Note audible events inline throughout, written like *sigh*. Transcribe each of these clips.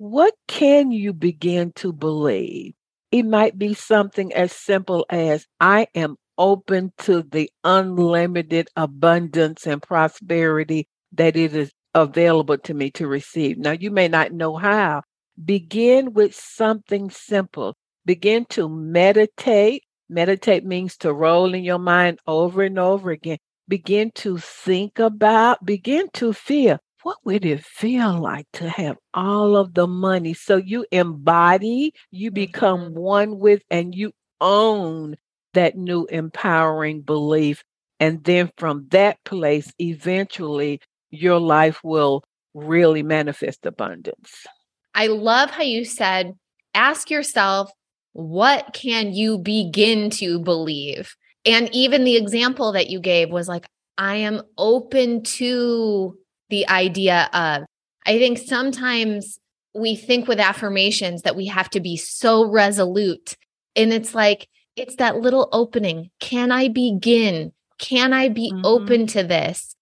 what can you begin to believe? It might be something as simple as I am open to the unlimited abundance and prosperity that it is available to me to receive. Now, you may not know how. Begin with something simple. Begin to meditate. Meditate means to roll in your mind over and over again. Begin to think about, begin to feel what would it feel like to have all of the money? So you embody, you become mm-hmm. one with, and you own that new empowering belief. And then from that place, eventually your life will really manifest abundance. I love how you said, ask yourself, what can you begin to believe? And even the example that you gave was like, I am open to the idea of, I think sometimes we think with affirmations that we have to be so resolute. And it's like, it's that little opening. Can I begin? Can I be mm-hmm. open to this?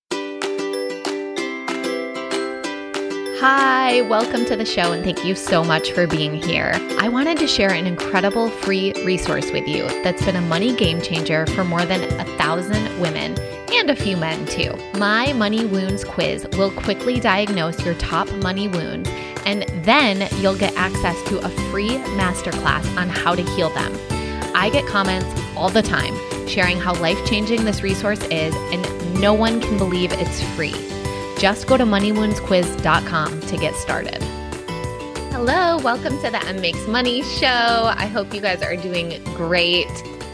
Hi, welcome to the show, and thank you so much for being here. I wanted to share an incredible free resource with you that's been a money game changer for more than a thousand women and a few men too. My Money Wounds quiz will quickly diagnose your top money wounds, and then you'll get access to a free masterclass on how to heal them. I get comments all the time sharing how life changing this resource is, and no one can believe it's free. Just go to moneywoundsquiz.com to get started. Hello, welcome to the Em Makes Money show. I hope you guys are doing great.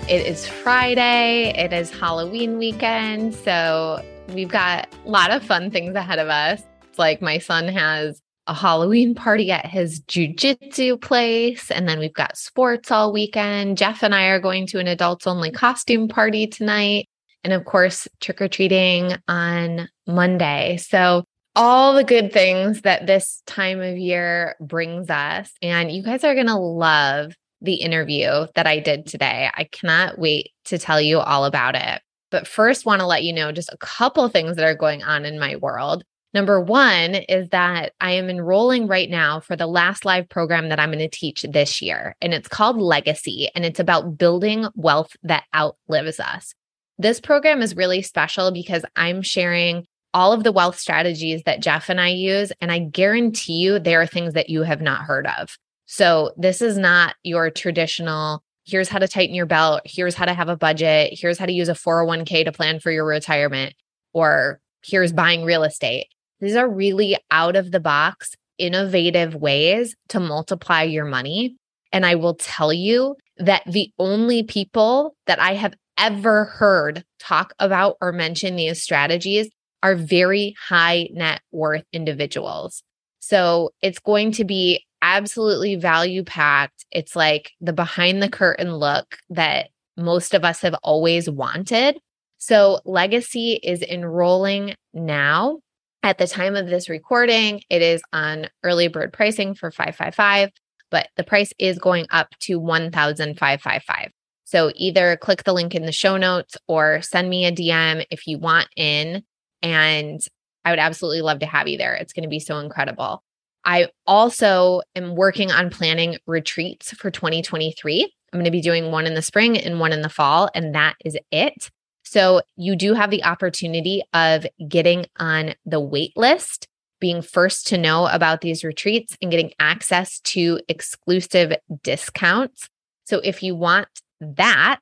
It is Friday, it is Halloween weekend. So we've got a lot of fun things ahead of us. It's like my son has a Halloween party at his jujitsu place. And then we've got sports all weekend. Jeff and I are going to an adults only costume party tonight and of course, trick or treating on Monday. So, all the good things that this time of year brings us. And you guys are going to love the interview that I did today. I cannot wait to tell you all about it. But first, want to let you know just a couple things that are going on in my world. Number one is that I am enrolling right now for the last live program that I'm going to teach this year. And it's called Legacy, and it's about building wealth that outlives us. This program is really special because I'm sharing all of the wealth strategies that Jeff and I use. And I guarantee you, there are things that you have not heard of. So, this is not your traditional here's how to tighten your belt, here's how to have a budget, here's how to use a 401k to plan for your retirement, or here's buying real estate. These are really out of the box, innovative ways to multiply your money. And I will tell you that the only people that I have ever heard talk about or mention these strategies are very high net worth individuals. So it's going to be absolutely value packed. It's like the behind the curtain look that most of us have always wanted. So Legacy is enrolling now. At the time of this recording, it is on early bird pricing for 555, but the price is going up to 1555. So either click the link in the show notes or send me a DM if you want in. And I would absolutely love to have you there. It's going to be so incredible. I also am working on planning retreats for 2023. I'm going to be doing one in the spring and one in the fall, and that is it. So you do have the opportunity of getting on the wait list, being first to know about these retreats, and getting access to exclusive discounts. So if you want that,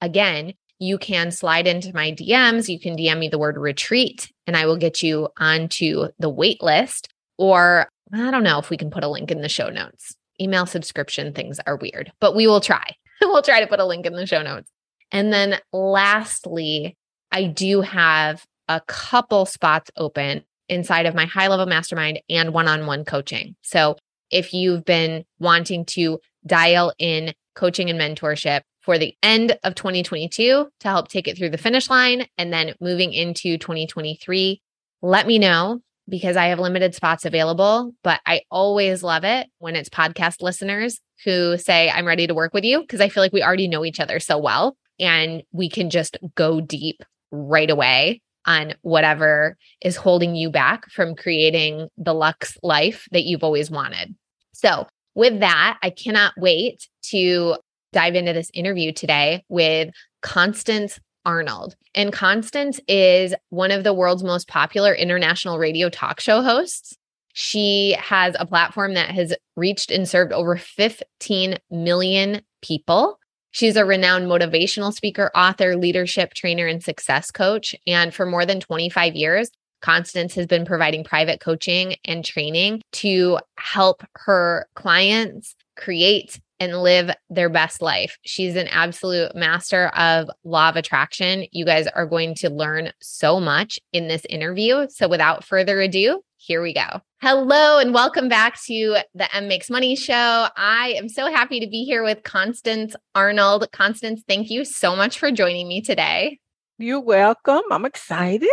again, you can slide into my DMs. You can DM me the word retreat and I will get you onto the wait list. Or I don't know if we can put a link in the show notes. Email subscription things are weird, but we will try. *laughs* we'll try to put a link in the show notes. And then lastly, I do have a couple spots open inside of my high level mastermind and one on one coaching. So if you've been wanting to dial in coaching and mentorship, for the end of 2022 to help take it through the finish line and then moving into 2023. Let me know because I have limited spots available, but I always love it when it's podcast listeners who say, I'm ready to work with you because I feel like we already know each other so well and we can just go deep right away on whatever is holding you back from creating the luxe life that you've always wanted. So, with that, I cannot wait to dive into this interview today with Constance Arnold. And Constance is one of the world's most popular international radio talk show hosts. She has a platform that has reached and served over 15 million people. She's a renowned motivational speaker, author, leadership trainer, and success coach. And for more than 25 years, Constance has been providing private coaching and training to help her clients create and live their best life. She's an absolute master of law of attraction. You guys are going to learn so much in this interview. So without further ado, here we go. Hello and welcome back to the Em Makes Money show. I am so happy to be here with Constance Arnold. Constance, thank you so much for joining me today. You're welcome. I'm excited.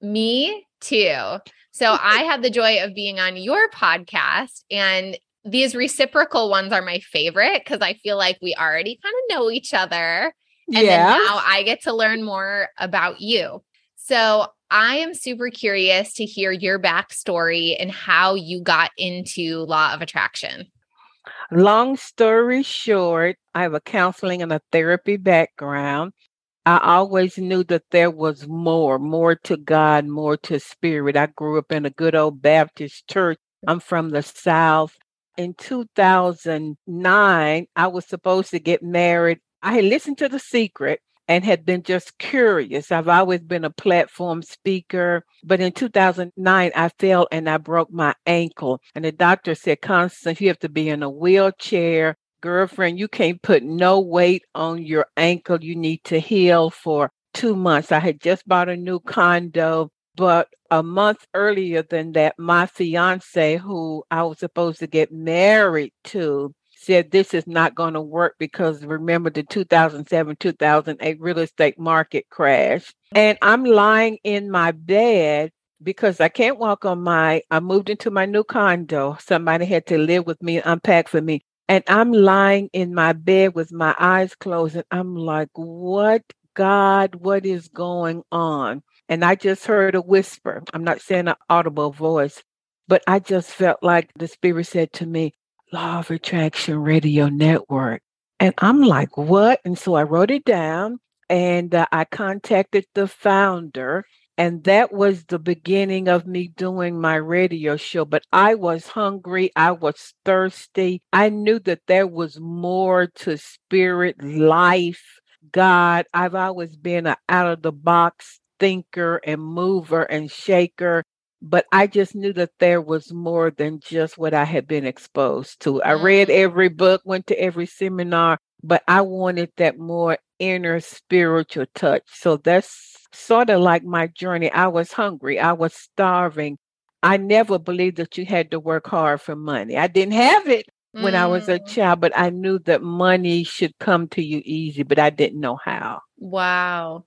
Me too. So *laughs* I had the joy of being on your podcast and these reciprocal ones are my favorite because I feel like we already kind of know each other. And yeah. then now I get to learn more about you. So I am super curious to hear your backstory and how you got into law of attraction. Long story short, I have a counseling and a therapy background. I always knew that there was more, more to God, more to spirit. I grew up in a good old Baptist church. I'm from the South in 2009, I was supposed to get married. I had listened to The Secret and had been just curious. I've always been a platform speaker, but in 2009, I fell and I broke my ankle. And the doctor said, Constance, you have to be in a wheelchair. Girlfriend, you can't put no weight on your ankle. You need to heal for two months. I had just bought a new condo but a month earlier than that, my fiance, who I was supposed to get married to, said this is not going to work because remember the 2007 2008 real estate market crash. And I'm lying in my bed because I can't walk on my, I moved into my new condo. Somebody had to live with me, unpack for me. And I'm lying in my bed with my eyes closed. And I'm like, what, God, what is going on? And I just heard a whisper. I'm not saying an audible voice, but I just felt like the Spirit said to me, Law of Attraction Radio Network. And I'm like, what? And so I wrote it down and uh, I contacted the founder. And that was the beginning of me doing my radio show. But I was hungry. I was thirsty. I knew that there was more to spirit, life, God. I've always been an out of the box thinker and mover and shaker. But I just knew that there was more than just what I had been exposed to. I read mm. every book, went to every seminar, but I wanted that more inner spiritual touch. So that's sort of like my journey. I was hungry, I was starving. I never believed that you had to work hard for money. I didn't have it when mm. I was a mm. child, but I knew that money should come to you easy, but I didn't know how. Wow.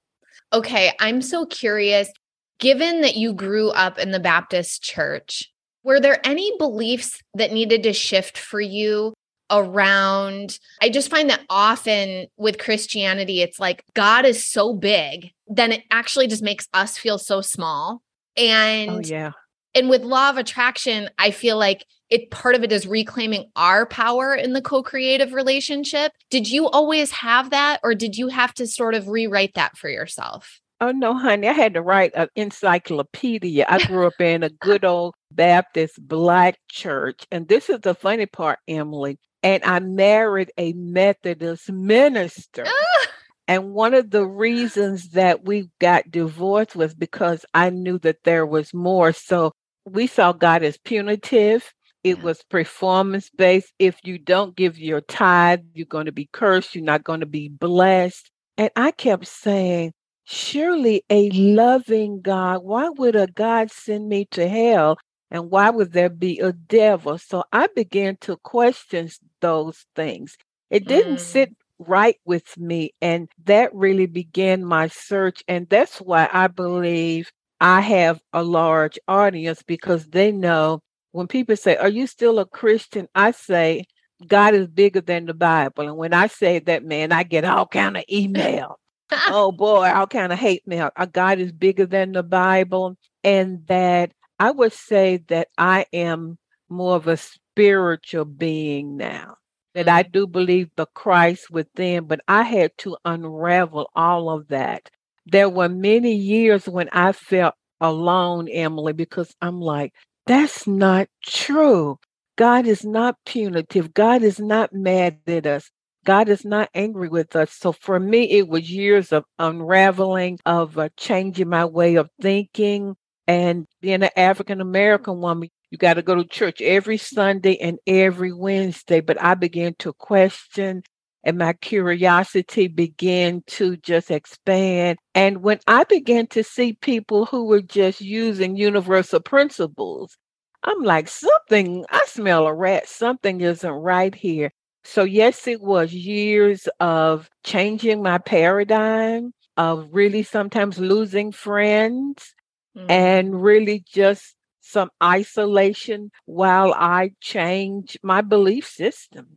Okay, I'm so curious. Given that you grew up in the Baptist church, were there any beliefs that needed to shift for you around? I just find that often with Christianity, it's like God is so big, then it actually just makes us feel so small. Oh, and oh, yeah. And with law of attraction, I feel like it part of it is reclaiming our power in the co-creative relationship. Did you always have that or did you have to sort of rewrite that for yourself? Oh no, honey, I had to write an encyclopedia. I grew up in a good old Baptist black church. And this is the funny part, Emily. And I married a Methodist minister. *laughs* Ah! And one of the reasons that we got divorced was because I knew that there was more. So we saw God as punitive it was performance based. If you don't give your tithe, you're going to be cursed. You're not going to be blessed. And I kept saying, surely a loving God, why would a God send me to hell? And why would there be a devil? So I began to question those things. It didn't mm. sit right with me. And that really began my search. And that's why I believe I have a large audience because they know when people say, Are you still a Christian? I say, God is bigger than the Bible. And when I say that, man, I get all kind of email. *laughs* oh boy, all kind of hate mail. Uh, God is bigger than the Bible. And that I would say that I am more of a spiritual being now. That I do believe the Christ within, but I had to unravel all of that. There were many years when I felt alone, Emily, because I'm like, that's not true. God is not punitive. God is not mad at us. God is not angry with us. So for me, it was years of unraveling, of uh, changing my way of thinking. And being an African American woman, you got to go to church every Sunday and every Wednesday. But I began to question and my curiosity began to just expand. And when I began to see people who were just using universal principles, I'm like, something, I smell a rat. Something isn't right here. So, yes, it was years of changing my paradigm, of really sometimes losing friends, mm-hmm. and really just some isolation while I change my belief systems.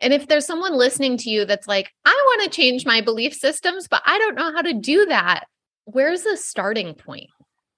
And if there's someone listening to you that's like, I want to change my belief systems, but I don't know how to do that, where's the starting point?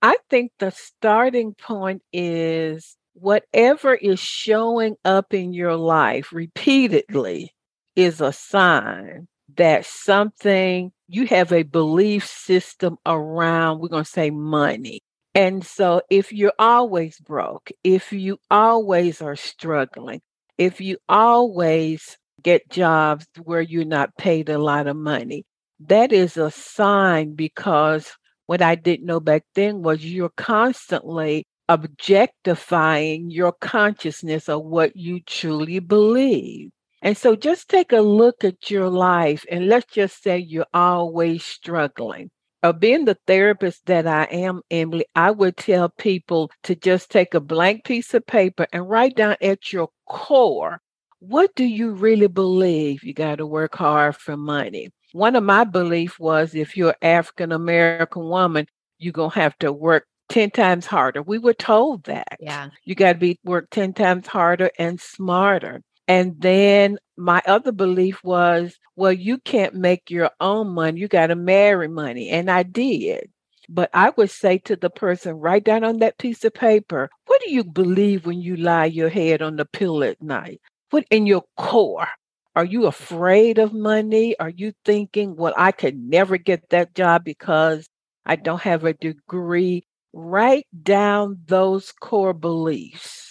I think the starting point is whatever is showing up in your life repeatedly is a sign that something you have a belief system around, we're going to say money. And so if you're always broke, if you always are struggling, if you always get jobs where you're not paid a lot of money, that is a sign because what I didn't know back then was you're constantly objectifying your consciousness of what you truly believe. And so just take a look at your life and let's just say you're always struggling. Or being the therapist that I am, Emily, I would tell people to just take a blank piece of paper and write down at your core what do you really believe? You got to work hard for money. One of my beliefs was if you're an African American woman, you're going to have to work 10 times harder. We were told that. Yeah. You got to be work 10 times harder and smarter. And then my other belief was, well, you can't make your own money. You got to marry money. And I did. But I would say to the person, write down on that piece of paper, what do you believe when you lie your head on the pillow at night? What in your core? Are you afraid of money? Are you thinking, well, I could never get that job because I don't have a degree? write down those core beliefs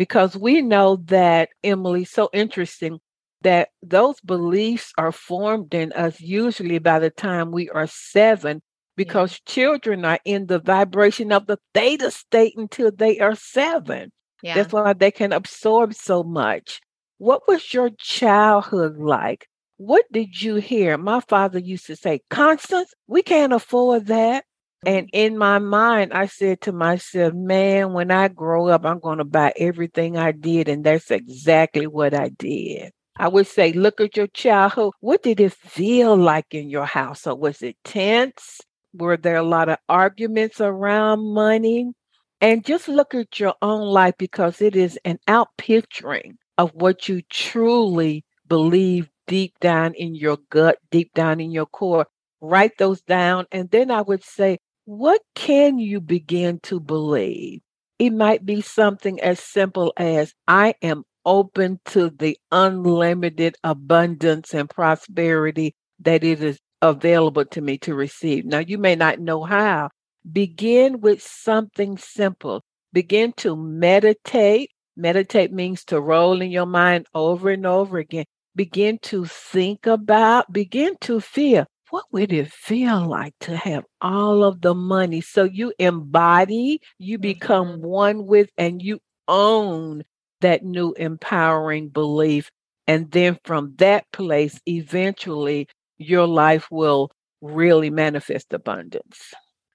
because we know that, Emily, so interesting that those beliefs are formed in us usually by the time we are seven because yeah. children are in the vibration of the theta state until they are seven. Yeah. That's why they can absorb so much. What was your childhood like? What did you hear? My father used to say, Constance, we can't afford that. And in my mind, I said to myself, man, when I grow up, I'm going to buy everything I did. And that's exactly what I did. I would say, look at your childhood. What did it feel like in your house? Or was it tense? Were there a lot of arguments around money? And just look at your own life because it is an outpicturing of what you truly believe deep down in your gut, deep down in your core. Write those down. And then I would say, what can you begin to believe? It might be something as simple as I am open to the unlimited abundance and prosperity that it is available to me to receive. Now, you may not know how. Begin with something simple. Begin to meditate. Meditate means to roll in your mind over and over again. Begin to think about, begin to feel what would it feel like to have all of the money? So you embody, you become mm-hmm. one with, and you own that new empowering belief. And then from that place, eventually your life will really manifest abundance.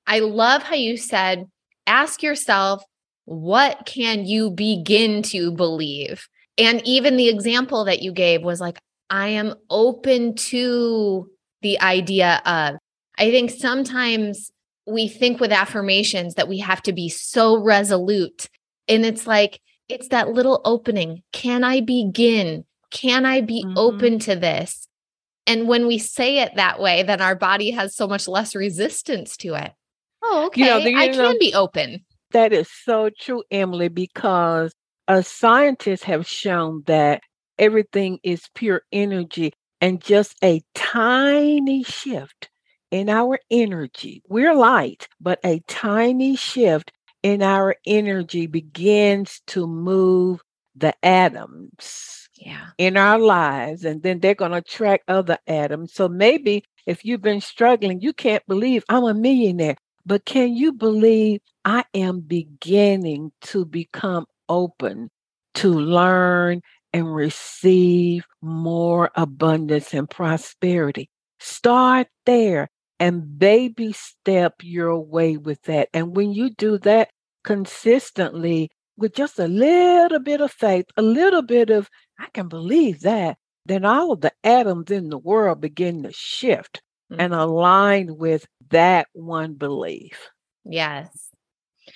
I love how you said, ask yourself, what can you begin to believe? And even the example that you gave was like, I am open to the idea of, I think sometimes we think with affirmations that we have to be so resolute. And it's like, it's that little opening. Can I begin? Can I be mm-hmm. open to this? And when we say it that way, then our body has so much less resistance to it. Oh, okay. You know, the, I know, can be open. That is so true, Emily, because uh, scientists have shown that everything is pure energy and just a tiny shift in our energy. We're light, but a tiny shift in our energy begins to move the atoms yeah. in our lives, and then they're going to attract other atoms. So maybe if you've been struggling, you can't believe I'm a millionaire, but can you believe I am beginning to become open to learn and receive more abundance and prosperity? Start there and baby step your way with that. And when you do that consistently, with just a little bit of faith, a little bit of, I can believe that, then all of the atoms in the world begin to shift mm-hmm. and align with that one belief. Yes.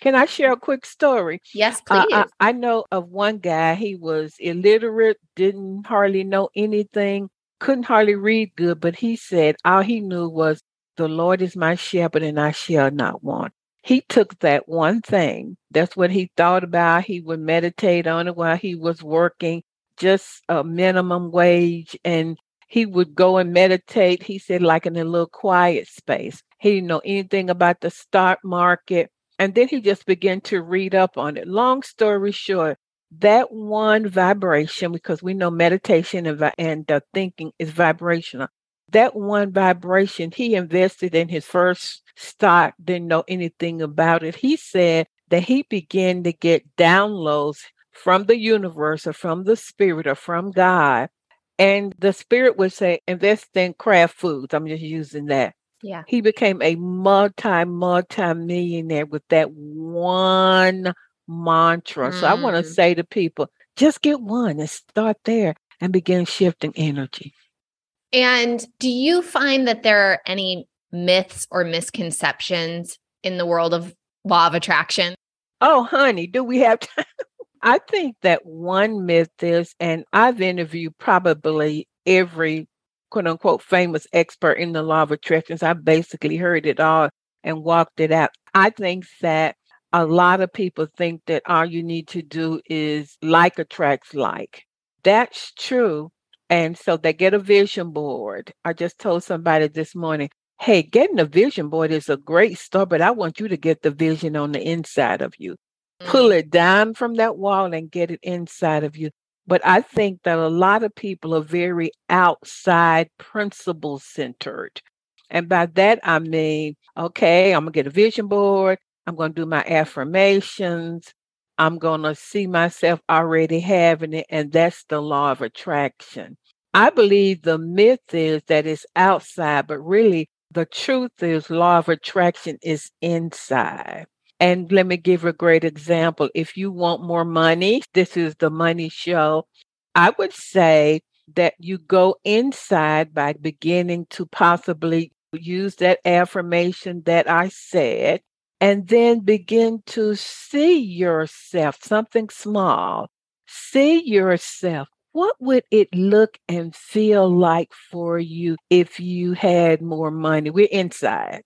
Can I share a quick story? Yes, please. Uh, I, I know of one guy, he was illiterate, didn't hardly know anything, couldn't hardly read good, but he said all he knew was, The Lord is my shepherd, and I shall not want he took that one thing. That's what he thought about. He would meditate on it while he was working just a minimum wage and he would go and meditate. He said, like in a little quiet space. He didn't know anything about the stock market. And then he just began to read up on it. Long story short, that one vibration, because we know meditation and, and uh, thinking is vibrational, that one vibration, he invested in his first stock, didn't know anything about it. He said that he began to get downloads from the universe or from the spirit or from God. And the spirit would say, invest in Kraft Foods. I'm just using that. Yeah. He became a multi, multi millionaire with that one mantra. Mm. So I want to say to people, just get one and start there and begin shifting energy. And do you find that there are any myths or misconceptions in the world of law of attraction? Oh, honey, do we have time? *laughs* I think that one myth is, and I've interviewed probably every quote unquote famous expert in the law of attractions. I basically heard it all and walked it out. I think that a lot of people think that all you need to do is like attracts like. That's true. And so they get a vision board. I just told somebody this morning, hey, getting a vision board is a great start, but I want you to get the vision on the inside of you. Mm-hmm. Pull it down from that wall and get it inside of you. But I think that a lot of people are very outside principle centered. And by that, I mean, okay, I'm going to get a vision board. I'm going to do my affirmations. I'm going to see myself already having it. And that's the law of attraction. I believe the myth is that it's outside, but really the truth is law of attraction is inside. And let me give a great example. If you want more money, this is the money show. I would say that you go inside by beginning to possibly use that affirmation that I said and then begin to see yourself, something small. See yourself. What would it look and feel like for you if you had more money? We're inside.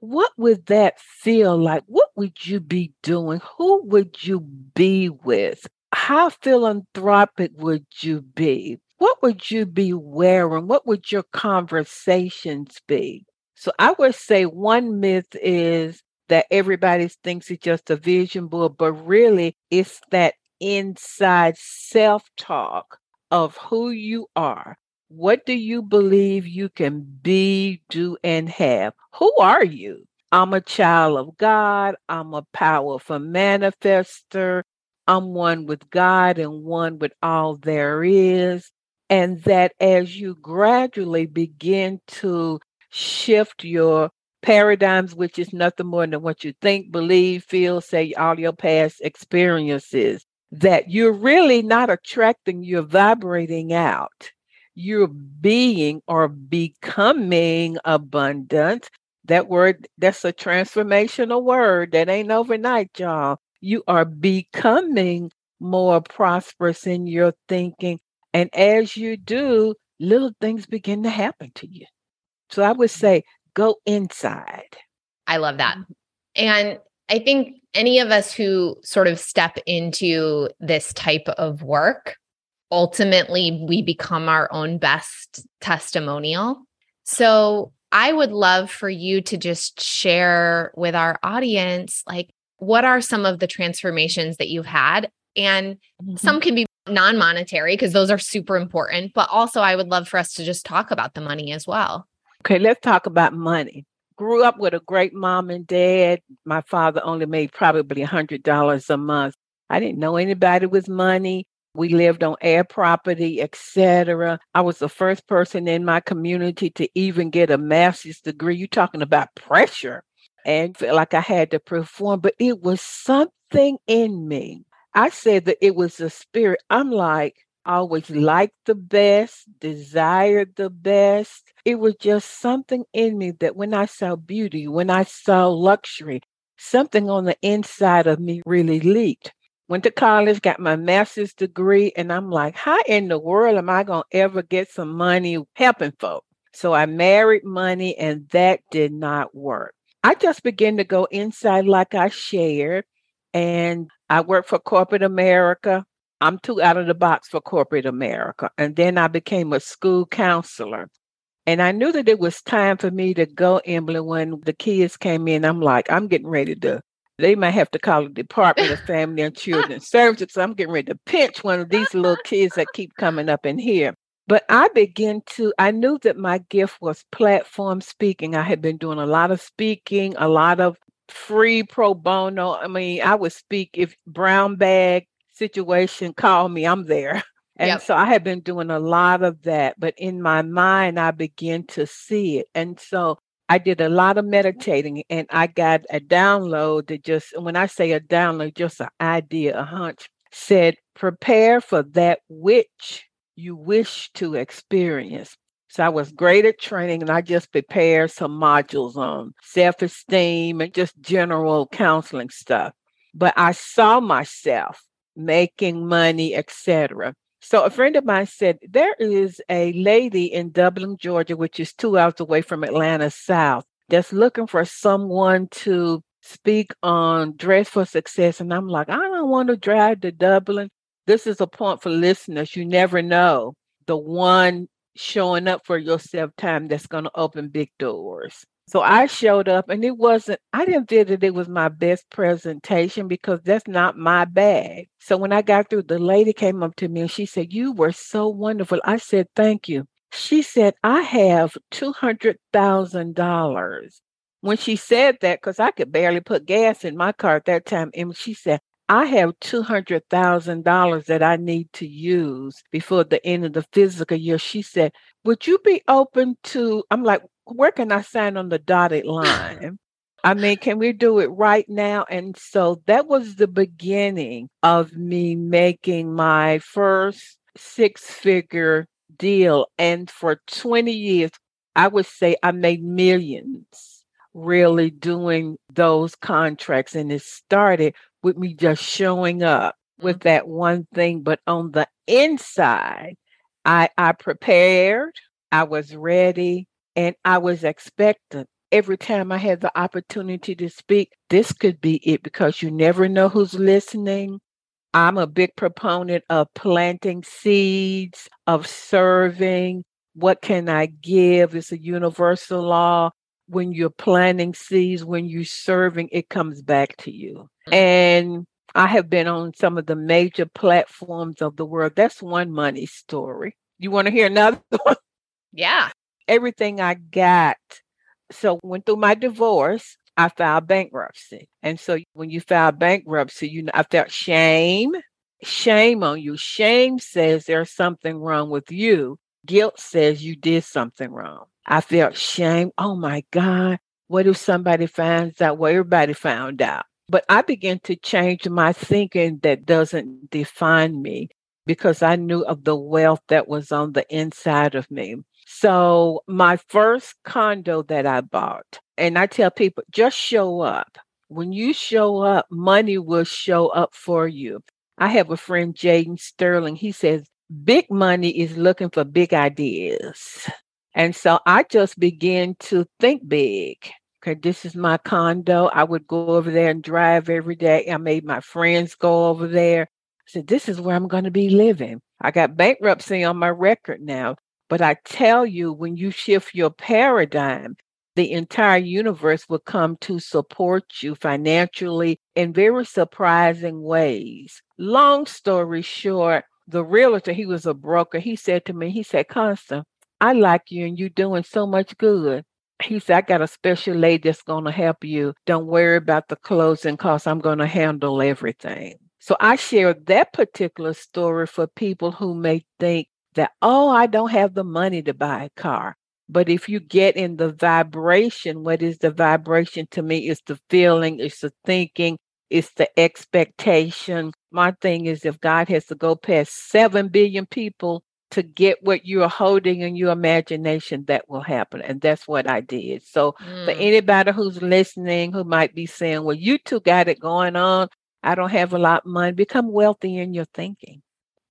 What would that feel like? What would you be doing? Who would you be with? How philanthropic would you be? What would you be wearing? What would your conversations be? So I would say one myth is that everybody thinks it's just a vision board, but really it's that inside self talk of who you are. What do you believe you can be, do, and have? Who are you? I'm a child of God. I'm a powerful manifester. I'm one with God and one with all there is. And that as you gradually begin to shift your paradigms, which is nothing more than what you think, believe, feel, say, all your past experiences, that you're really not attracting, you're vibrating out. You're being or becoming abundant. That word, that's a transformational word. That ain't overnight, y'all. You are becoming more prosperous in your thinking. And as you do, little things begin to happen to you. So I would say go inside. I love that. Mm-hmm. And I think any of us who sort of step into this type of work, ultimately we become our own best testimonial. So I would love for you to just share with our audience like what are some of the transformations that you've had and mm-hmm. some can be non-monetary because those are super important, but also I would love for us to just talk about the money as well. Okay, let's talk about money. Grew up with a great mom and dad. My father only made probably a $100 a month. I didn't know anybody with money. We lived on heir property, etc. I was the first person in my community to even get a master's degree. You're talking about pressure and felt like I had to perform, but it was something in me. I said that it was a spirit. I'm like, always liked the best, desired the best. It was just something in me that when I saw beauty, when I saw luxury, something on the inside of me really leaped went to college, got my master's degree, and I'm like, how in the world am I going to ever get some money helping folk? So I married money, and that did not work. I just began to go inside, like I shared, and I worked for corporate America. I'm too out of the box for corporate America. And then I became a school counselor. And I knew that it was time for me to go, Emily, when the kids came in. I'm like, I'm getting ready to they might have to call the Department of Family and Children *laughs* Services. So I'm getting ready to pinch one of these little kids that keep coming up in here. But I began to, I knew that my gift was platform speaking. I had been doing a lot of speaking, a lot of free pro bono. I mean, I would speak if brown bag situation call me, I'm there. *laughs* And yep. so I had been doing a lot of that, but in my mind, I began to see it. And so I did a lot of meditating and I got a download that just, when I say a download, just an idea, a hunch, said, prepare for that which you wish to experience. So I was great at training and I just prepared some modules on self esteem and just general counseling stuff. But I saw myself making money, etc. So a friend of mine said there is a lady in Dublin, Georgia, which is two hours away from Atlanta South, that's looking for someone to speak on dress for success. And I'm like, I don't want to drive to Dublin. This is a point for listeners. You never know the one showing up for yourself time that's going to open big doors. So I showed up and it wasn't, I didn't feel that it was my best presentation because that's not my bag. So when I got through, the lady came up to me and she said, You were so wonderful. I said, Thank you. She said, I have $200,000. When she said that, because I could barely put gas in my car at that time, and she said, I have $200,000 that I need to use before the end of the physical year. She said, Would you be open to? I'm like, where can I sign on the dotted line? I mean, can we do it right now? And so that was the beginning of me making my first six figure deal. And for 20 years, I would say I made millions really doing those contracts. And it started with me just showing up with mm-hmm. that one thing. But on the inside, I, I prepared, I was ready, and I was expectant every time I had the opportunity to speak. This could be it because you never know who's listening. I'm a big proponent of planting seeds, of serving. What can I give? It's a universal law. When you're planting seeds, when you're serving, it comes back to you. And I have been on some of the major platforms of the world. That's one money story. You want to hear another *laughs* one? Yeah everything I got. So went through my divorce. I filed bankruptcy. And so when you file bankruptcy, you know, I felt shame, shame on you. Shame says there's something wrong with you. Guilt says you did something wrong. I felt shame. Oh my God. What if somebody finds out? Well, everybody found out. But I began to change my thinking that doesn't define me because I knew of the wealth that was on the inside of me. So, my first condo that I bought, and I tell people just show up. When you show up, money will show up for you. I have a friend, Jaden Sterling. He says, big money is looking for big ideas. And so I just began to think big. Okay, this is my condo. I would go over there and drive every day. I made my friends go over there. I said, This is where I'm going to be living. I got bankruptcy on my record now. But I tell you, when you shift your paradigm, the entire universe will come to support you financially in very surprising ways. Long story short, the realtor, he was a broker. He said to me, he said, Constance, I like you and you're doing so much good. He said, I got a special lady that's going to help you. Don't worry about the closing costs. I'm going to handle everything. So I share that particular story for people who may think that, oh, I don't have the money to buy a car. But if you get in the vibration, what is the vibration to me? It's the feeling, it's the thinking, it's the expectation. My thing is if God has to go past 7 billion people to get what you're holding in your imagination, that will happen. And that's what I did. So mm. for anybody who's listening who might be saying, well, you two got it going on. I don't have a lot of money. Become wealthy in your thinking.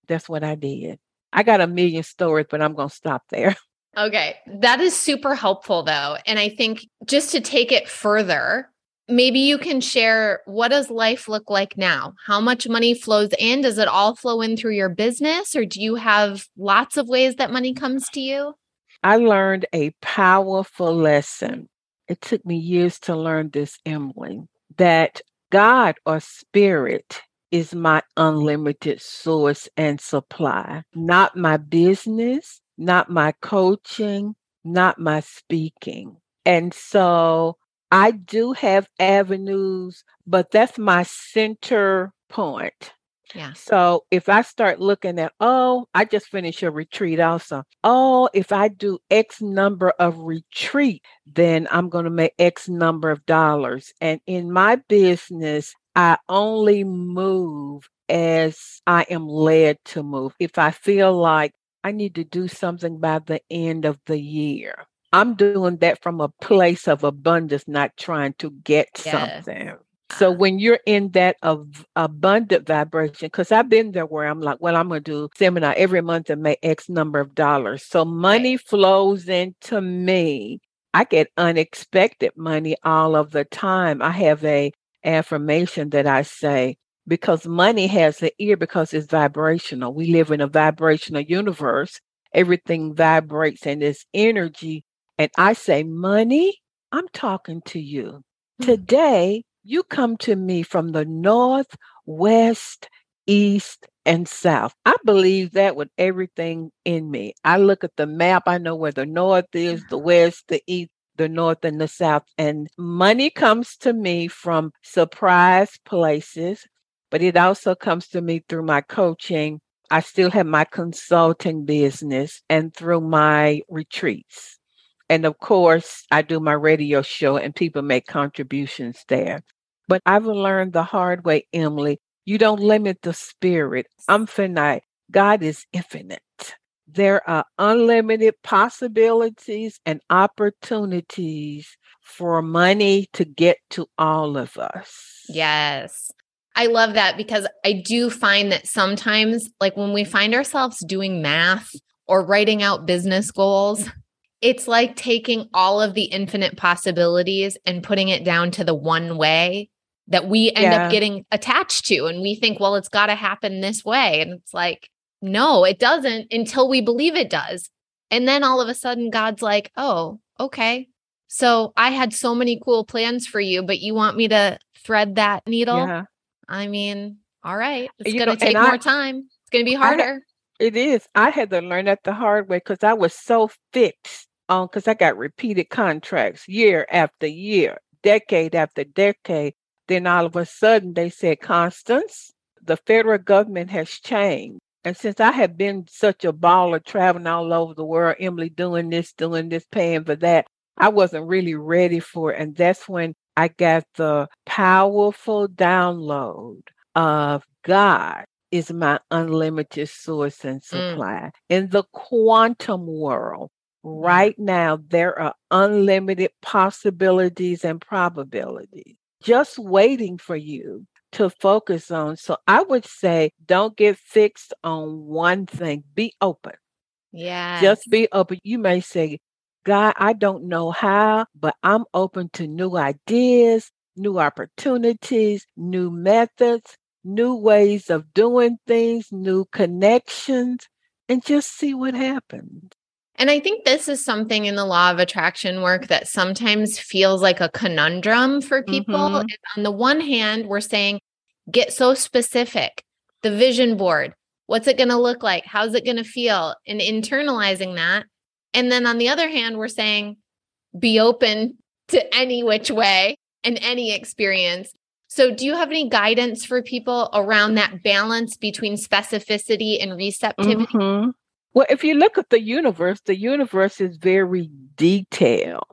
That's what I did. I got a million stories, but I'm going to stop there. *laughs* Okay. That is super helpful though. And I think just to take it further, maybe you can share what does life look like now? How much money flows in? Does it all flow in through your business or do you have lots of ways that money comes to you? I learned a powerful lesson. It took me years to learn this, Emily, that God or spirit is my unlimited source and supply, not my business, not my coaching, not my speaking. And so I do have avenues, but that's my center point. Yeah. So if I start looking at, oh, I just finished a retreat also. Oh, if I do X number of retreat, then I'm going to make X number of dollars. And in my business, I only move as I am led to move. If I feel like I need to do something by the end of the year, I'm doing that from a place of abundance, not trying to get yes. something. So uh-huh. when you're in that of abundant vibration, because I've been there where I'm like, well, I'm gonna do seminar every month and make X number of dollars. So money right. flows into me. I get unexpected money all of the time. I have a affirmation that I say because money has an ear because it's vibrational. We live in a vibrational universe. Everything vibrates and is energy and I say, Money, I'm talking to you. Hmm. Today, you come to me from the north, west, east, and south. I believe that with everything in me. I look at the map, I know where the north is, the west, the east, the north, and the south. And money comes to me from surprise places, but it also comes to me through my coaching. I still have my consulting business and through my retreats. And of course, I do my radio show and people make contributions there. But I've learned the hard way, Emily, you don't limit the spirit. I'm finite. God is infinite. There are unlimited possibilities and opportunities for money to get to all of us. Yes. I love that because I do find that sometimes, like when we find ourselves doing math or writing out business goals, it's like taking all of the infinite possibilities and putting it down to the one way that we end yeah. up getting attached to. And we think, well, it's got to happen this way. And it's like, no, it doesn't until we believe it does. And then all of a sudden, God's like, oh, okay. So I had so many cool plans for you, but you want me to thread that needle? Yeah. I mean, all right. It's going to take more I, time. It's going to be harder. it is. I had to learn that the hard way because I was so fixed on because I got repeated contracts year after year, decade after decade. Then all of a sudden they said, Constance, the federal government has changed. And since I have been such a baller traveling all over the world, Emily doing this, doing this, paying for that, I wasn't really ready for it. And that's when I got the powerful download of God is my unlimited source and mm. supply. Mm. In the quantum world, Right now, there are unlimited possibilities and probabilities just waiting for you to focus on. So I would say don't get fixed on one thing, be open. Yeah. Just be open. You may say, God, I don't know how, but I'm open to new ideas, new opportunities, new methods, new ways of doing things, new connections, and just see what happens. And I think this is something in the law of attraction work that sometimes feels like a conundrum for people. Mm-hmm. On the one hand, we're saying, get so specific, the vision board, what's it going to look like? How's it going to feel? And internalizing that. And then on the other hand, we're saying, be open to any which way and any experience. So, do you have any guidance for people around that balance between specificity and receptivity? Mm-hmm. Well, if you look at the universe, the universe is very detailed.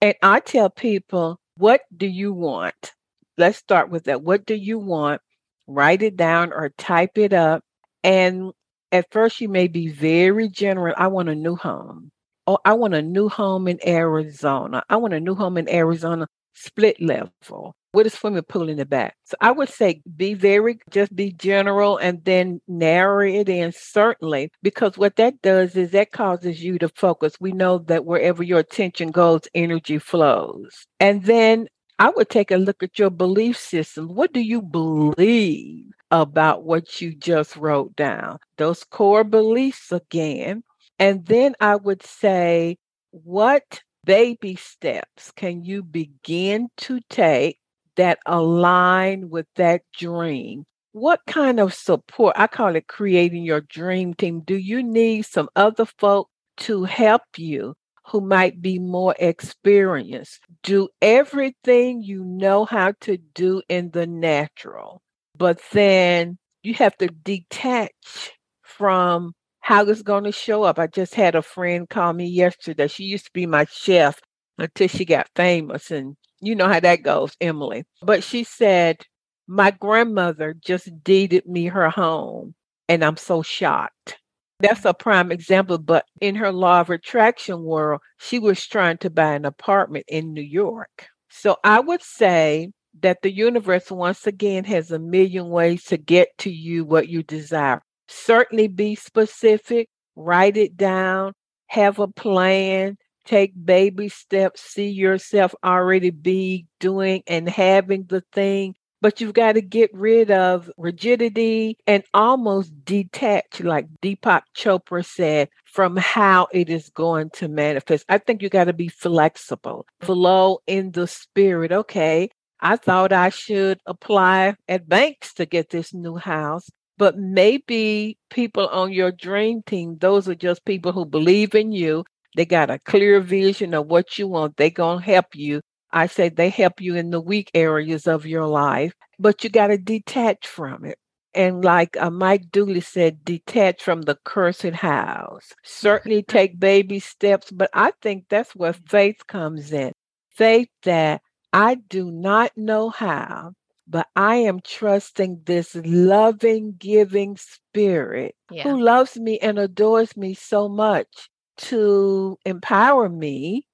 And I tell people, what do you want? Let's start with that. What do you want? Write it down or type it up. And at first, you may be very general. I want a new home. Oh, I want a new home in Arizona. I want a new home in Arizona, split level with a swimming pool in the back. So I would say be very, just be general and then narrow it in, certainly, because what that does is that causes you to focus. We know that wherever your attention goes, energy flows. And then I would take a look at your belief system. What do you believe about what you just wrote down? Those core beliefs again. And then I would say, what baby steps can you begin to take that align with that dream? What kind of support? I call it creating your dream team. Do you need some other folk to help you who might be more experienced? Do everything you know how to do in the natural, but then you have to detach from how it's going to show up. I just had a friend call me yesterday. She used to be my chef until she got famous. And you know how that goes, Emily. But she said, My grandmother just deeded me her home, and I'm so shocked. That's a prime example. But in her law of attraction world, she was trying to buy an apartment in New York. So I would say that the universe, once again, has a million ways to get to you what you desire. Certainly be specific, write it down, have a plan, take baby steps, see yourself already be doing and having the thing. But you've got to get rid of rigidity and almost detach, like Deepak Chopra said, from how it is going to manifest. I think you got to be flexible, flow in the spirit. Okay, I thought I should apply at banks to get this new house but maybe people on your dream team, those are just people who believe in you. They got a clear vision of what you want. They're going to help you. I say they help you in the weak areas of your life, but you got to detach from it. And like uh, Mike Dooley said, detach from the cursed house. Certainly take baby steps, but I think that's where faith comes in. Faith that I do not know how, but I am trusting this loving, giving spirit yeah. who loves me and adores me so much to empower me.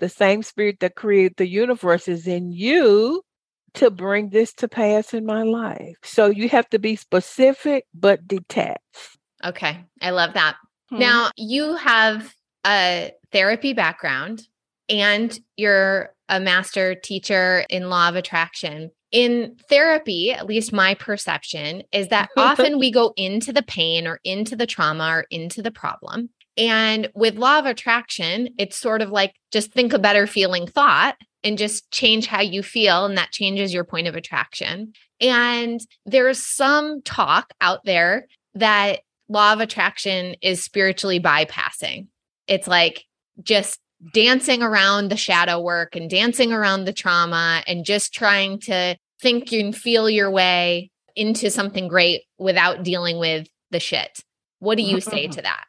The same spirit that created the universe is in you to bring this to pass in my life. So you have to be specific but detached. Okay. I love that. Hmm. Now, you have a therapy background and you're a master teacher in law of attraction in therapy, at least my perception is that *laughs* often we go into the pain or into the trauma or into the problem. And with law of attraction, it's sort of like just think a better feeling thought and just change how you feel. And that changes your point of attraction. And there's some talk out there that law of attraction is spiritually bypassing. It's like just dancing around the shadow work and dancing around the trauma and just trying to think and feel your way into something great without dealing with the shit. What do you say *laughs* to that?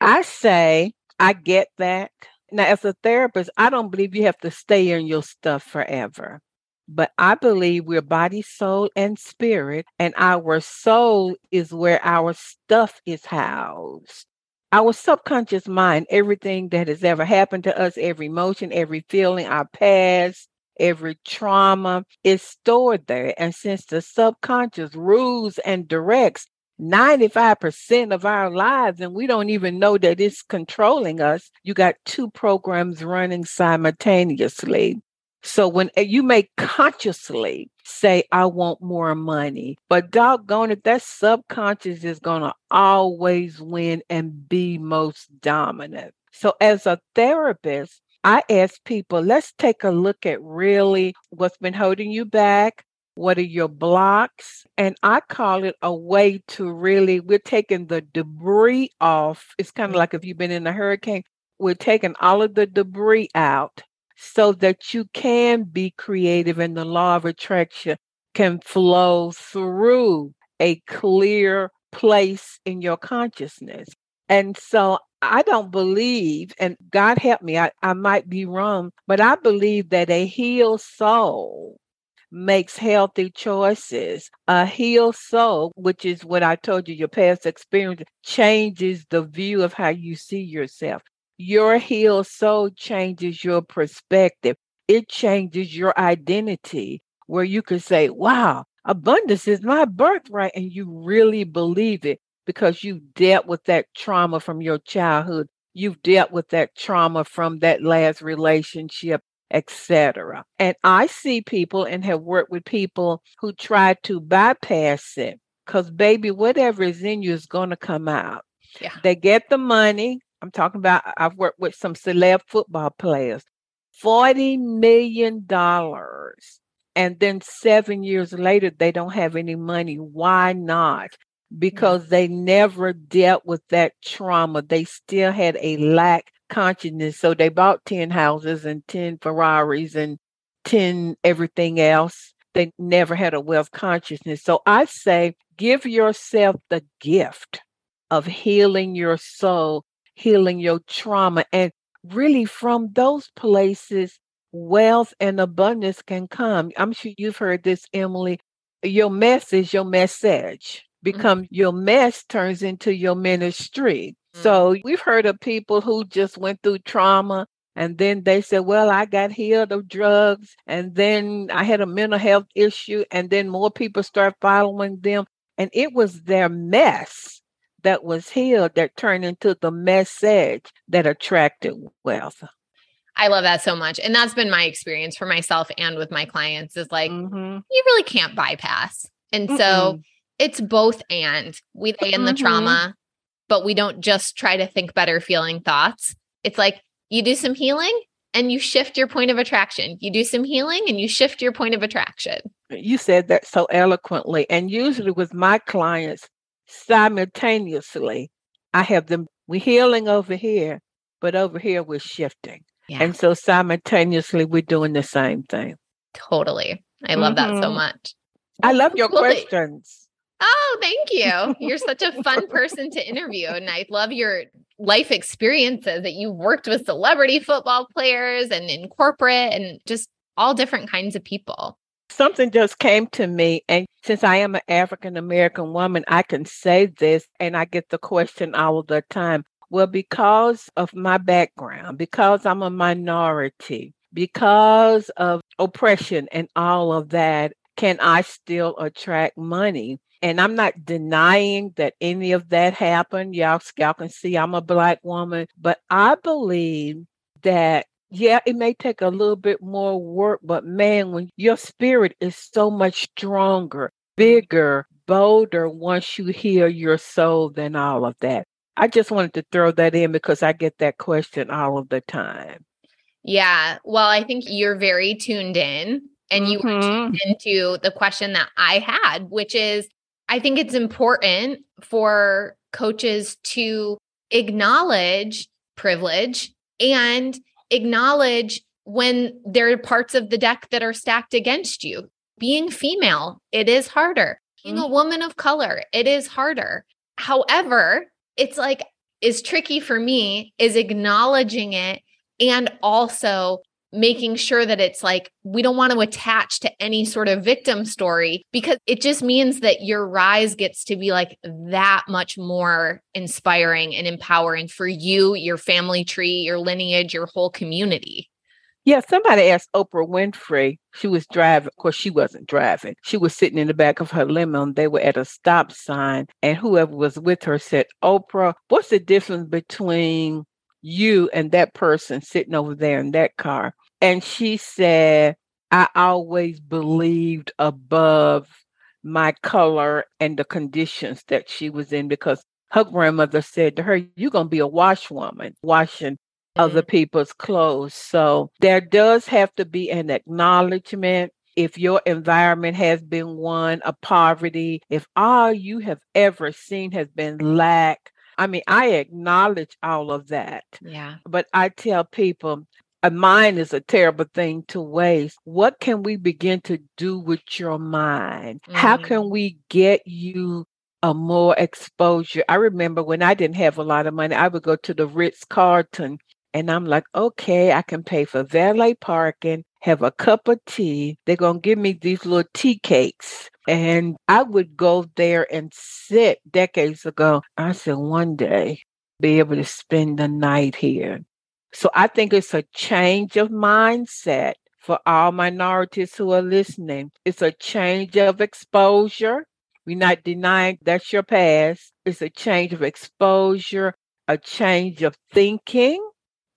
I say, I get that. Now, as a therapist, I don't believe you have to stay in your stuff forever. But I believe we're body, soul, and spirit, and our soul is where our stuff is housed our subconscious mind, everything that has ever happened to us, every emotion, every feeling, our past, every trauma is stored there. And since the subconscious rules and directs 95% of our lives and we don't even know that it's controlling us. You got two programs running simultaneously. So when eh, you may consciously say, I want more money, but doggone it, that subconscious is going to always win and be most dominant. So as a therapist, I ask people, let's take a look at really what's been holding you back. What are your blocks? And I call it a way to really, we're taking the debris off. It's kind of mm. like if you've been in a hurricane, we're taking all of the debris out so that you can be creative and the law of attraction can flow through a clear place in your consciousness. And so I don't believe, and God help me, I, I might be wrong, but I believe that a healed soul makes healthy choices. A healed soul, which is what I told you, your past experience changes the view of how you see yourself. Your healed soul changes your perspective. It changes your identity where you could say, wow, abundance is my birthright. And you really believe it because you've dealt with that trauma from your childhood. You've dealt with that trauma from that last relationship, etc. And I see people and have worked with people who try to bypass it because, baby, whatever is in you is going to come out. Yeah. They get the money, I'm talking about, I've worked with some celeb football players, $40 million. And then seven years later, they don't have any money. Why not? Mm. Because they never dealt with that trauma. They still had a lack consciousness. So they bought 10 houses and 10 Ferraris and 10 everything else. They never had a wealth consciousness. So I say, give yourself the gift of healing your soul healing your trauma. And really, from those places, wealth and abundance can come. I'm sure you've heard this, Emily. Your mess is your message. Mm-hmm. Become mm-hmm. your mess turns into your ministry. Mm-hmm. So we've heard of people who just went through trauma and then they said, Well, I got healed of drugs. And then I had a mental health issue. And then more people start following them. And it was their mess that was healed that turned into the message that attracted wealth. I love that so much. And that's been my experience for myself and with my clients is like, mm-hmm. you really can't bypass. And Mm-mm. so it's both and we lay in the mm-hmm. trauma, but we don't just try to think better feeling thoughts. It's like you do some healing and you shift your point of attraction. You do some healing and you shift your point of attraction. You said that so eloquently. And usually with my clients, simultaneously, I have them, we're healing over here, but over here we're shifting. Yeah. And so simultaneously, we're doing the same thing. Totally. I love mm-hmm. that so mm-hmm. much. I love your questions. Oh, thank you. You're such a fun *laughs* person to interview. And I love your life experiences that you worked with celebrity football players and in corporate and just all different kinds of people something just came to me. And since I am an African American woman, I can say this, and I get the question all the time. Well, because of my background, because I'm a minority, because of oppression and all of that, can I still attract money? And I'm not denying that any of that happened. Y'all, y'all can see I'm a Black woman, but I believe that yeah, it may take a little bit more work, but man, when your spirit is so much stronger, bigger, bolder once you heal your soul than all of that. I just wanted to throw that in because I get that question all of the time. Yeah. Well, I think you're very tuned in and mm-hmm. you tuned into the question that I had, which is I think it's important for coaches to acknowledge privilege and acknowledge when there are parts of the deck that are stacked against you. Being female, it is harder. Being mm-hmm. a woman of color, it is harder. However, it's like is tricky for me is acknowledging it and also making sure that it's like we don't want to attach to any sort of victim story because it just means that your rise gets to be like that much more inspiring and empowering for you, your family tree, your lineage, your whole community. Yeah, somebody asked Oprah Winfrey. She was driving. Of course, she wasn't driving. She was sitting in the back of her limo and they were at a stop sign. And whoever was with her said, Oprah, what's the difference between you and that person sitting over there in that car? And she said, I always believed above my color and the conditions that she was in because her grandmother said to her, You're going to be a washwoman, washing other mm-hmm. people's clothes. So there does have to be an acknowledgement if your environment has been one of poverty, if all you have ever seen has been lack. I mean, I acknowledge all of that. Yeah. But I tell people, a mind is a terrible thing to waste. What can we begin to do with your mind? Mm. How can we get you a more exposure? I remember when I didn't have a lot of money, I would go to the Ritz Carlton and I'm like, okay, I can pay for valet parking, have a cup of tea. They're going to give me these little tea cakes. And I would go there and sit decades ago. I said, one day, be able to spend the night here. So I think it's a change of mindset for all minorities who are listening. It's a change of exposure. We're not denying that's your past. It's a change of exposure, a change of thinking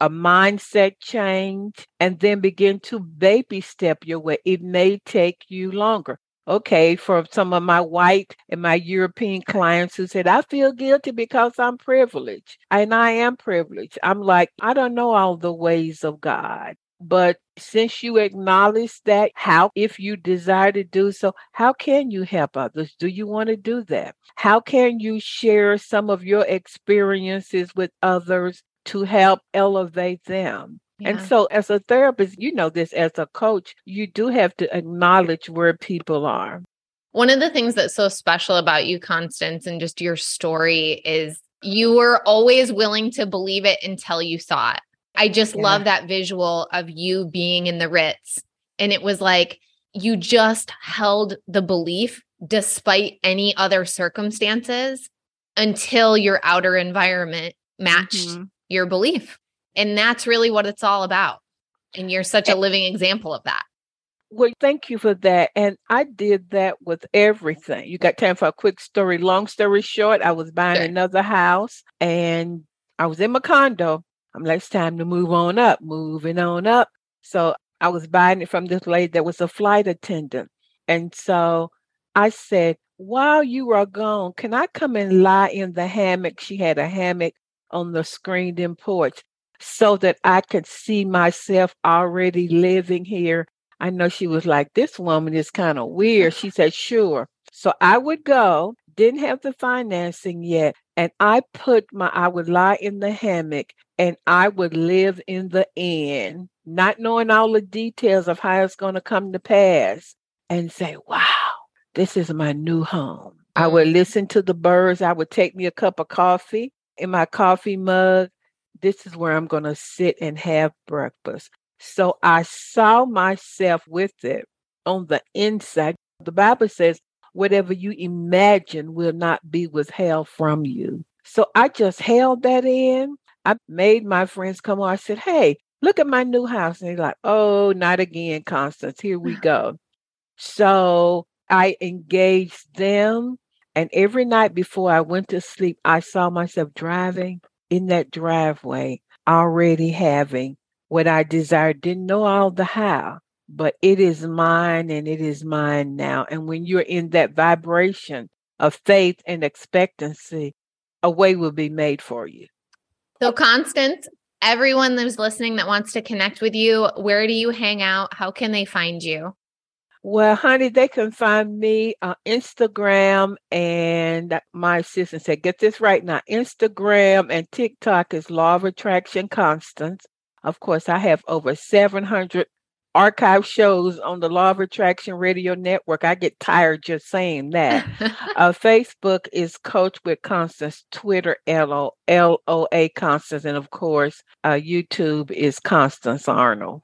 a mindset change, and then begin to baby step your way. It may take you longer. Okay, for some of my white and my European clients who said, I feel guilty because I'm privileged. And I am privileged. I'm like, I don't know all the ways of God. But since you acknowledge that, how, if you desire to do so, how can you help others? Do you want to do that? How can you share some of your experiences with others to help elevate them. Yeah. And so, as a therapist, you know this, as a coach, you do have to acknowledge where people are. One of the things that's so special about you, Constance, and just your story is you were always willing to believe it until you saw it. I just yeah. love that visual of you being in the Ritz. And it was like you just held the belief despite any other circumstances until your outer environment matched mm-hmm your belief. And that's really what it's all about. And you're such a living example of that. Well, thank you for that. And I did that with everything. You got time for a quick story. Long story short, I was buying sure. another house and I was in my condo. I'm like, it's time to move on up, moving on up. So I was buying it from this lady that was a flight attendant. And so I said, while you are gone, can I come and lie in the hammock? She had a hammock on the screened in porch so that I could see myself already living here. I know she was like, This woman is kind of weird. She said, Sure. So I would go, didn't have the financing yet. And I put my, I would lie in the hammock and I would live in the inn, not knowing all the details of how it's going to come to pass, and say, Wow, this is my new home. I would listen to the birds. I would take me a cup of coffee in my coffee mug. This is where I'm going to sit and have breakfast. So I saw myself with it on the inside. The Bible says, whatever you imagine will not be withheld from you. So I just held that in. I made my friends come on. I said, Hey, look at my new house. And they're like, Oh, not again, Constance. Here we *laughs* go. so I engaged them and every night before I went to sleep, I saw myself driving in that driveway, already having what I desired. Didn't know all the how, but it is mine and it is mine now. And when you're in that vibration of faith and expectancy, a way will be made for you. So, Constance, everyone that's listening that wants to connect with you, where do you hang out? How can they find you? Well, honey, they can find me on Instagram and my assistant said, get this right now. Instagram and TikTok is Law of Attraction Constance. Of course, I have over 700 archive shows on the Law of Attraction Radio Network. I get tired just saying that. *laughs* uh, Facebook is Coach with Constance, Twitter, L O A Constance, and of course, uh, YouTube is Constance Arnold.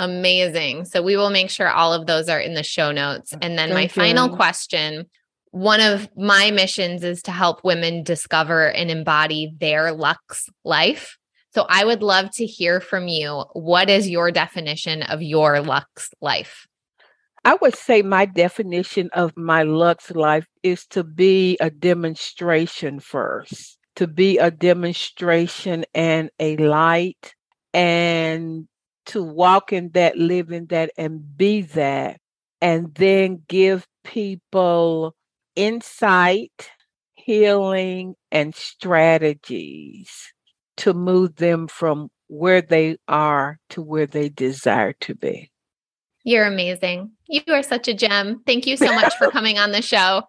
Amazing. So we will make sure all of those are in the show notes. And then Thank my you. final question one of my missions is to help women discover and embody their Lux life. So I would love to hear from you. What is your definition of your Lux life? I would say my definition of my Lux life is to be a demonstration first, to be a demonstration and a light, and to walk in that, live in that, and be that, and then give people insight, healing, and strategies to move them from where they are to where they desire to be. You're amazing. You are such a gem. Thank you so much for *laughs* coming on the show.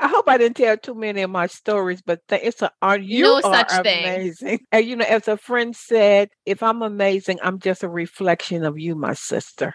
I hope I didn't tell too many of my stories, but it's a are you no are such amazing. thing. And you know, as a friend said, if I'm amazing, I'm just a reflection of you, my sister.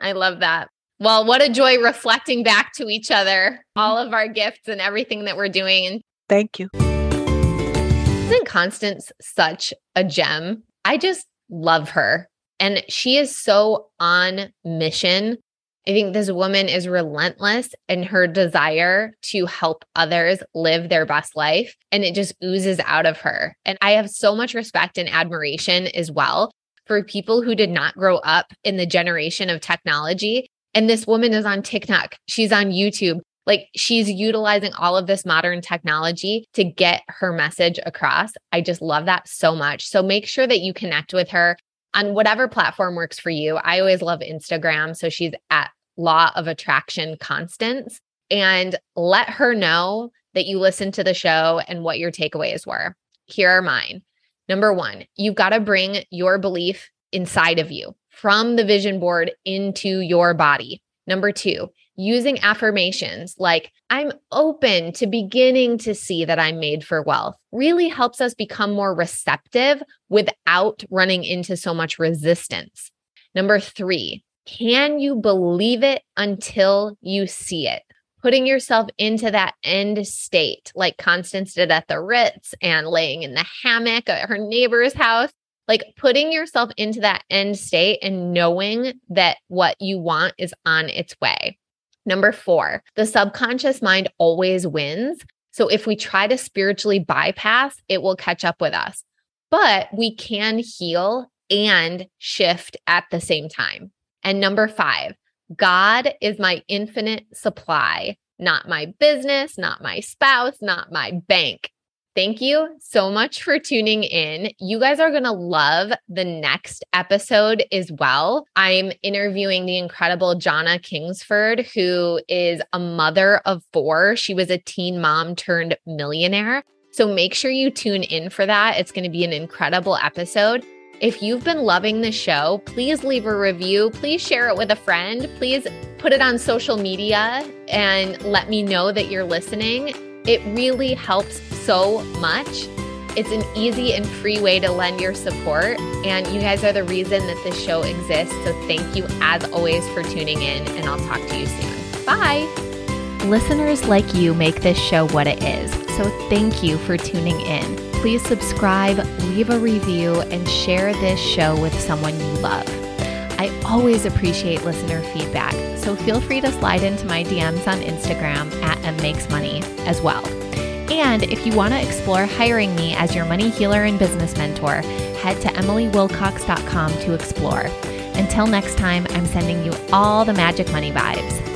I love that. Well, what a joy reflecting back to each other mm-hmm. all of our gifts and everything that we're doing. And thank you. Isn't Constance such a gem? I just love her. And she is so on mission. I think this woman is relentless in her desire to help others live their best life. And it just oozes out of her. And I have so much respect and admiration as well for people who did not grow up in the generation of technology. And this woman is on TikTok, she's on YouTube. Like she's utilizing all of this modern technology to get her message across. I just love that so much. So make sure that you connect with her on whatever platform works for you. I always love Instagram. So she's at Law of Attraction Constance and let her know that you listened to the show and what your takeaways were. Here are mine. Number one, you've got to bring your belief inside of you from the vision board into your body. Number two, using affirmations like, I'm open to beginning to see that I'm made for wealth really helps us become more receptive without running into so much resistance. Number three, can you believe it until you see it? Putting yourself into that end state, like Constance did at the Ritz and laying in the hammock at her neighbor's house, like putting yourself into that end state and knowing that what you want is on its way. Number four, the subconscious mind always wins. So if we try to spiritually bypass, it will catch up with us. But we can heal and shift at the same time. And number five, God is my infinite supply, not my business, not my spouse, not my bank. Thank you so much for tuning in. You guys are going to love the next episode as well. I'm interviewing the incredible Jonna Kingsford, who is a mother of four. She was a teen mom turned millionaire. So make sure you tune in for that. It's going to be an incredible episode. If you've been loving the show, please leave a review. Please share it with a friend. Please put it on social media and let me know that you're listening. It really helps so much. It's an easy and free way to lend your support. And you guys are the reason that this show exists. So thank you, as always, for tuning in. And I'll talk to you soon. Bye. Listeners like you make this show what it is. So thank you for tuning in. Please subscribe, leave a review, and share this show with someone you love. I always appreciate listener feedback, so feel free to slide into my DMs on Instagram at Em Makes Money as well. And if you want to explore hiring me as your money healer and business mentor, head to emilywilcox.com to explore. Until next time, I'm sending you all the magic money vibes.